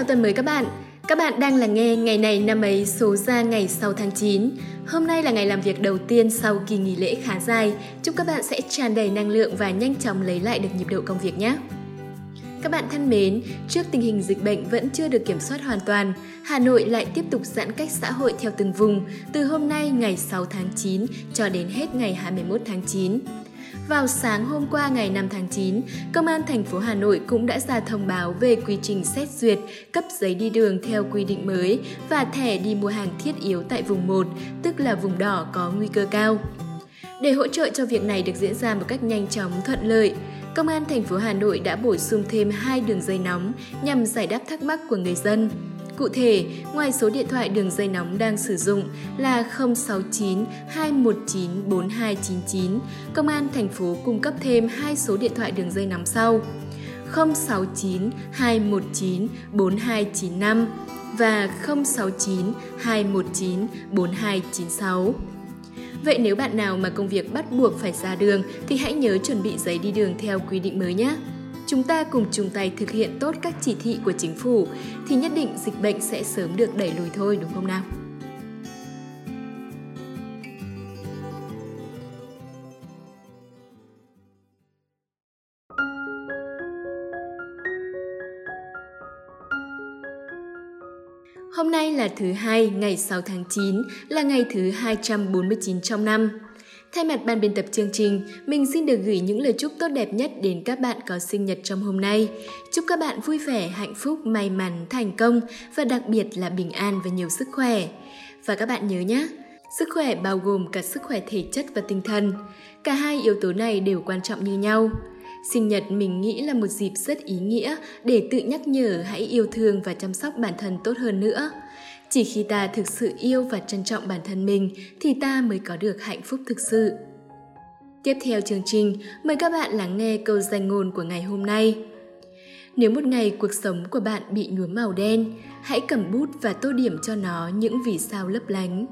chào tuần mới các bạn. Các bạn đang là nghe ngày này năm ấy số ra ngày sau tháng 9. Hôm nay là ngày làm việc đầu tiên sau kỳ nghỉ lễ khá dài. Chúc các bạn sẽ tràn đầy năng lượng và nhanh chóng lấy lại được nhịp độ công việc nhé. Các bạn thân mến, trước tình hình dịch bệnh vẫn chưa được kiểm soát hoàn toàn, Hà Nội lại tiếp tục giãn cách xã hội theo từng vùng từ hôm nay ngày 6 tháng 9 cho đến hết ngày 21 tháng 9. Vào sáng hôm qua ngày 5 tháng 9, Công an thành phố Hà Nội cũng đã ra thông báo về quy trình xét duyệt, cấp giấy đi đường theo quy định mới và thẻ đi mua hàng thiết yếu tại vùng 1, tức là vùng đỏ có nguy cơ cao. Để hỗ trợ cho việc này được diễn ra một cách nhanh chóng thuận lợi, Công an thành phố Hà Nội đã bổ sung thêm hai đường dây nóng nhằm giải đáp thắc mắc của người dân. Cụ thể, ngoài số điện thoại đường dây nóng đang sử dụng là 069 219 4299, Công an thành phố cung cấp thêm hai số điện thoại đường dây nóng sau 069 219 4295 và 069 219 4296. Vậy nếu bạn nào mà công việc bắt buộc phải ra đường thì hãy nhớ chuẩn bị giấy đi đường theo quy định mới nhé. Chúng ta cùng chung tay thực hiện tốt các chỉ thị của chính phủ thì nhất định dịch bệnh sẽ sớm được đẩy lùi thôi đúng không nào? Hôm nay là thứ hai, ngày 6 tháng 9, là ngày thứ 249 trong năm. Thay mặt ban biên tập chương trình, mình xin được gửi những lời chúc tốt đẹp nhất đến các bạn có sinh nhật trong hôm nay. Chúc các bạn vui vẻ, hạnh phúc, may mắn, thành công và đặc biệt là bình an và nhiều sức khỏe. Và các bạn nhớ nhé, sức khỏe bao gồm cả sức khỏe thể chất và tinh thần. Cả hai yếu tố này đều quan trọng như nhau. Sinh nhật mình nghĩ là một dịp rất ý nghĩa để tự nhắc nhở hãy yêu thương và chăm sóc bản thân tốt hơn nữa. Chỉ khi ta thực sự yêu và trân trọng bản thân mình thì ta mới có được hạnh phúc thực sự. Tiếp theo chương trình, mời các bạn lắng nghe câu danh ngôn của ngày hôm nay. Nếu một ngày cuộc sống của bạn bị nhuốm màu đen, hãy cầm bút và tô điểm cho nó những vì sao lấp lánh.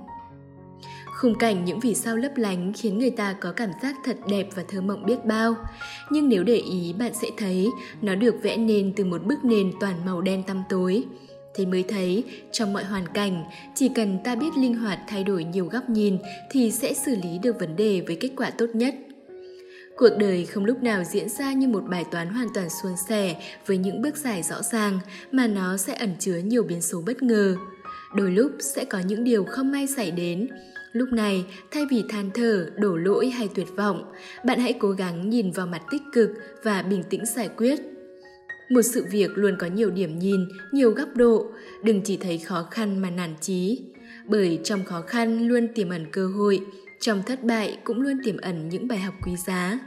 Khung cảnh những vì sao lấp lánh khiến người ta có cảm giác thật đẹp và thơ mộng biết bao. Nhưng nếu để ý bạn sẽ thấy nó được vẽ nên từ một bức nền toàn màu đen tăm tối. Thế mới thấy trong mọi hoàn cảnh, chỉ cần ta biết linh hoạt thay đổi nhiều góc nhìn thì sẽ xử lý được vấn đề với kết quả tốt nhất. Cuộc đời không lúc nào diễn ra như một bài toán hoàn toàn suôn sẻ với những bước giải rõ ràng mà nó sẽ ẩn chứa nhiều biến số bất ngờ. Đôi lúc sẽ có những điều không may xảy đến, Lúc này, thay vì than thở, đổ lỗi hay tuyệt vọng, bạn hãy cố gắng nhìn vào mặt tích cực và bình tĩnh giải quyết. Một sự việc luôn có nhiều điểm nhìn, nhiều góc độ, đừng chỉ thấy khó khăn mà nản chí. Bởi trong khó khăn luôn tiềm ẩn cơ hội, trong thất bại cũng luôn tiềm ẩn những bài học quý giá.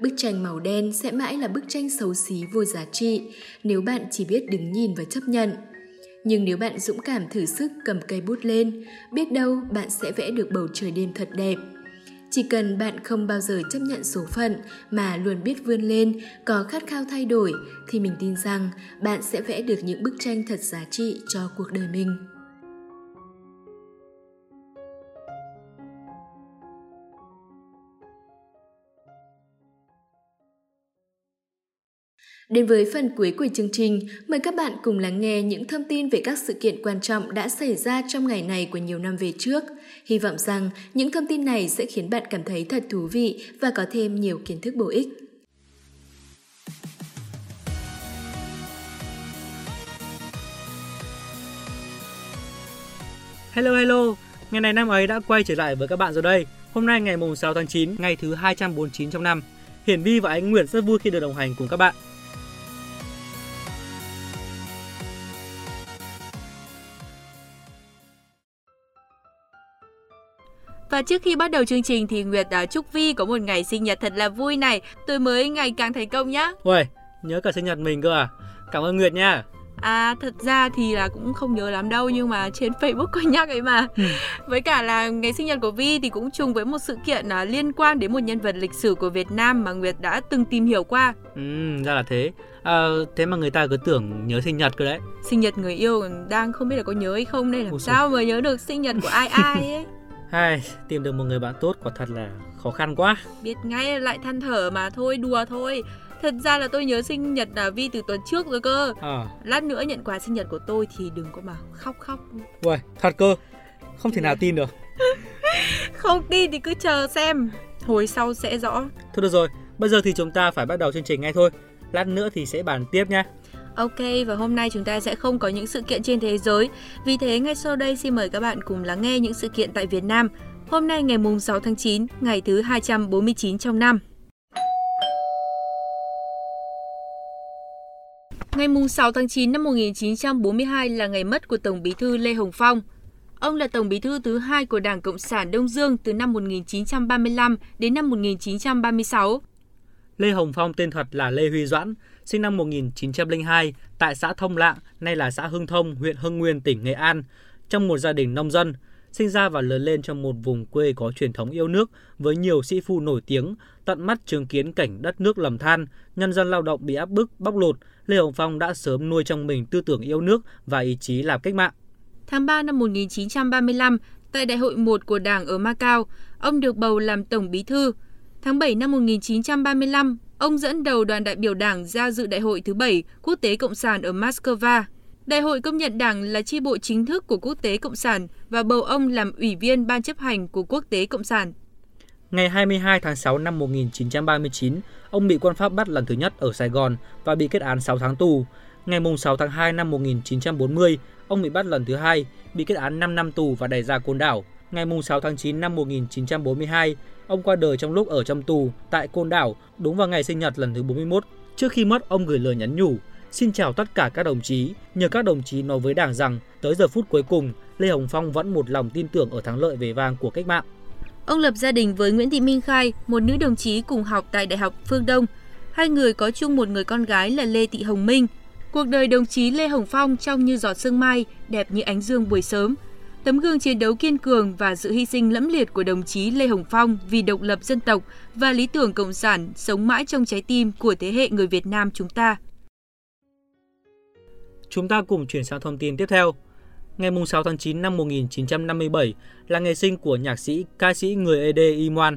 Bức tranh màu đen sẽ mãi là bức tranh xấu xí vô giá trị nếu bạn chỉ biết đứng nhìn và chấp nhận – nhưng nếu bạn dũng cảm thử sức cầm cây bút lên, biết đâu bạn sẽ vẽ được bầu trời đêm thật đẹp. Chỉ cần bạn không bao giờ chấp nhận số phận mà luôn biết vươn lên, có khát khao thay đổi thì mình tin rằng bạn sẽ vẽ được những bức tranh thật giá trị cho cuộc đời mình. Đến với phần cuối của chương trình, mời các bạn cùng lắng nghe những thông tin về các sự kiện quan trọng đã xảy ra trong ngày này của nhiều năm về trước. Hy vọng rằng những thông tin này sẽ khiến bạn cảm thấy thật thú vị và có thêm nhiều kiến thức bổ ích. Hello hello, ngày này năm ấy đã quay trở lại với các bạn rồi đây. Hôm nay ngày mùng 6 tháng 9, ngày thứ 249 trong năm. Hiển Vi và Anh Nguyệt rất vui khi được đồng hành cùng các bạn. Và trước khi bắt đầu chương trình thì Nguyệt uh, chúc Vi có một ngày sinh nhật thật là vui này, tuổi mới ngày càng thành công nhá. Uầy, nhớ cả sinh nhật mình cơ à? Cảm ơn Nguyệt nha. À thật ra thì là cũng không nhớ lắm đâu nhưng mà trên Facebook có nhắc ấy mà. Ừ. Với cả là ngày sinh nhật của Vi thì cũng trùng với một sự kiện uh, liên quan đến một nhân vật lịch sử của Việt Nam mà Nguyệt đã từng tìm hiểu qua. Ừ, ra là thế. À, thế mà người ta cứ tưởng nhớ sinh nhật cơ đấy. Sinh nhật người yêu đang không biết là có nhớ hay không đây làm Ủa sao mà nhớ được sinh nhật của ai ai ấy. Hai, tìm được một người bạn tốt quả thật là khó khăn quá. Biết ngay lại than thở mà thôi, đùa thôi. Thật ra là tôi nhớ sinh nhật là Vi từ tuần trước rồi cơ. À. Lát nữa nhận quà sinh nhật của tôi thì đừng có mà khóc khóc. Uầy, thật cơ. Không thể nào tin được. Không tin thì cứ chờ xem. Hồi sau sẽ rõ. Thôi được rồi, bây giờ thì chúng ta phải bắt đầu chương trình ngay thôi. Lát nữa thì sẽ bàn tiếp nha. Ok và hôm nay chúng ta sẽ không có những sự kiện trên thế giới. Vì thế ngay sau đây xin mời các bạn cùng lắng nghe những sự kiện tại Việt Nam. Hôm nay ngày mùng 6 tháng 9, ngày thứ 249 trong năm. Ngày mùng 6 tháng 9 năm 1942 là ngày mất của Tổng bí thư Lê Hồng Phong. Ông là Tổng bí thư thứ hai của Đảng Cộng sản Đông Dương từ năm 1935 đến năm 1936. Lê Hồng Phong tên thật là Lê Huy Doãn, sinh năm 1902 tại xã Thông Lạng, nay là xã Hưng Thông, huyện Hưng Nguyên, tỉnh Nghệ An, trong một gia đình nông dân, sinh ra và lớn lên trong một vùng quê có truyền thống yêu nước với nhiều sĩ phu nổi tiếng, tận mắt chứng kiến cảnh đất nước lầm than, nhân dân lao động bị áp bức, bóc lột, Lê Hồng Phong đã sớm nuôi trong mình tư tưởng yêu nước và ý chí làm cách mạng. Tháng 3 năm 1935, tại Đại hội 1 của Đảng ở Macau, ông được bầu làm Tổng Bí thư. Tháng 7 năm 1935, ông dẫn đầu đoàn đại biểu Đảng ra dự Đại hội thứ bảy Quốc tế Cộng sản ở Moscow. Đại hội công nhận Đảng là chi bộ chính thức của Quốc tế Cộng sản và bầu ông làm ủy viên ban chấp hành của Quốc tế Cộng sản. Ngày 22 tháng 6 năm 1939, ông bị quân Pháp bắt lần thứ nhất ở Sài Gòn và bị kết án 6 tháng tù. Ngày 6 tháng 2 năm 1940, ông bị bắt lần thứ hai, bị kết án 5 năm tù và đẩy ra Côn Đảo. Ngày 6 tháng 9 năm 1942, ông qua đời trong lúc ở trong tù tại Côn Đảo, đúng vào ngày sinh nhật lần thứ 41. Trước khi mất, ông gửi lời nhắn nhủ, Xin chào tất cả các đồng chí, nhờ các đồng chí nói với Đảng rằng tới giờ phút cuối cùng, Lê Hồng Phong vẫn một lòng tin tưởng ở thắng lợi về vang của cách mạng. Ông lập gia đình với Nguyễn Thị Minh Khai, một nữ đồng chí cùng học tại Đại học Phương Đông. Hai người có chung một người con gái là Lê Thị Hồng Minh. Cuộc đời đồng chí Lê Hồng Phong trong như giọt sương mai, đẹp như ánh dương buổi sớm. Tấm gương chiến đấu kiên cường và sự hy sinh lẫm liệt của đồng chí Lê Hồng Phong vì độc lập dân tộc và lý tưởng cộng sản sống mãi trong trái tim của thế hệ người Việt Nam chúng ta. Chúng ta cùng chuyển sang thông tin tiếp theo. Ngày 6 tháng 9 năm 1957 là ngày sinh của nhạc sĩ, ca sĩ người ED Imoan.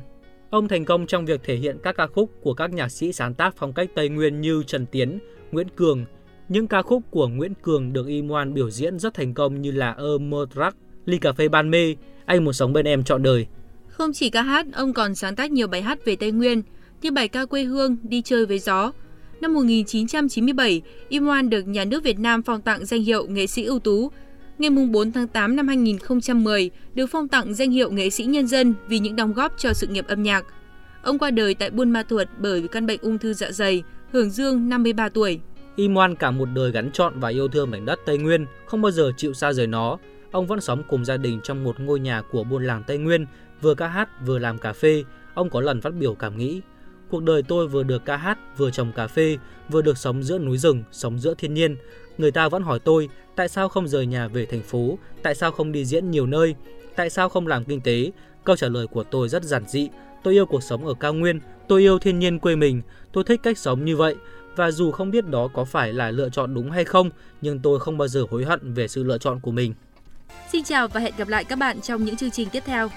Ông thành công trong việc thể hiện các ca khúc của các nhạc sĩ sáng tác phong cách Tây Nguyên như Trần Tiến, Nguyễn Cường. Những ca khúc của Nguyễn Cường được Imoan biểu diễn rất thành công như là Ơ Mơ Track, Ly Cà Phê Ban Mê, Anh Muốn Sống Bên Em Trọn Đời. Không chỉ ca hát, ông còn sáng tác nhiều bài hát về Tây Nguyên, như bài ca quê hương Đi chơi với gió, Năm 1997, Imoan được nhà nước Việt Nam phong tặng danh hiệu nghệ sĩ ưu tú. Ngày 4 tháng 8 năm 2010, được phong tặng danh hiệu nghệ sĩ nhân dân vì những đóng góp cho sự nghiệp âm nhạc. Ông qua đời tại Buôn Ma Thuột bởi căn bệnh ung thư dạ dày, hưởng dương 53 tuổi. Imoan cả một đời gắn trọn và yêu thương mảnh đất Tây Nguyên, không bao giờ chịu xa rời nó. Ông vẫn sống cùng gia đình trong một ngôi nhà của buôn làng Tây Nguyên, vừa ca hát vừa làm cà phê. Ông có lần phát biểu cảm nghĩ, Cuộc đời tôi vừa được ca hát, vừa trồng cà phê, vừa được sống giữa núi rừng, sống giữa thiên nhiên. Người ta vẫn hỏi tôi tại sao không rời nhà về thành phố, tại sao không đi diễn nhiều nơi, tại sao không làm kinh tế. Câu trả lời của tôi rất giản dị. Tôi yêu cuộc sống ở cao nguyên, tôi yêu thiên nhiên quê mình, tôi thích cách sống như vậy. Và dù không biết đó có phải là lựa chọn đúng hay không, nhưng tôi không bao giờ hối hận về sự lựa chọn của mình. Xin chào và hẹn gặp lại các bạn trong những chương trình tiếp theo.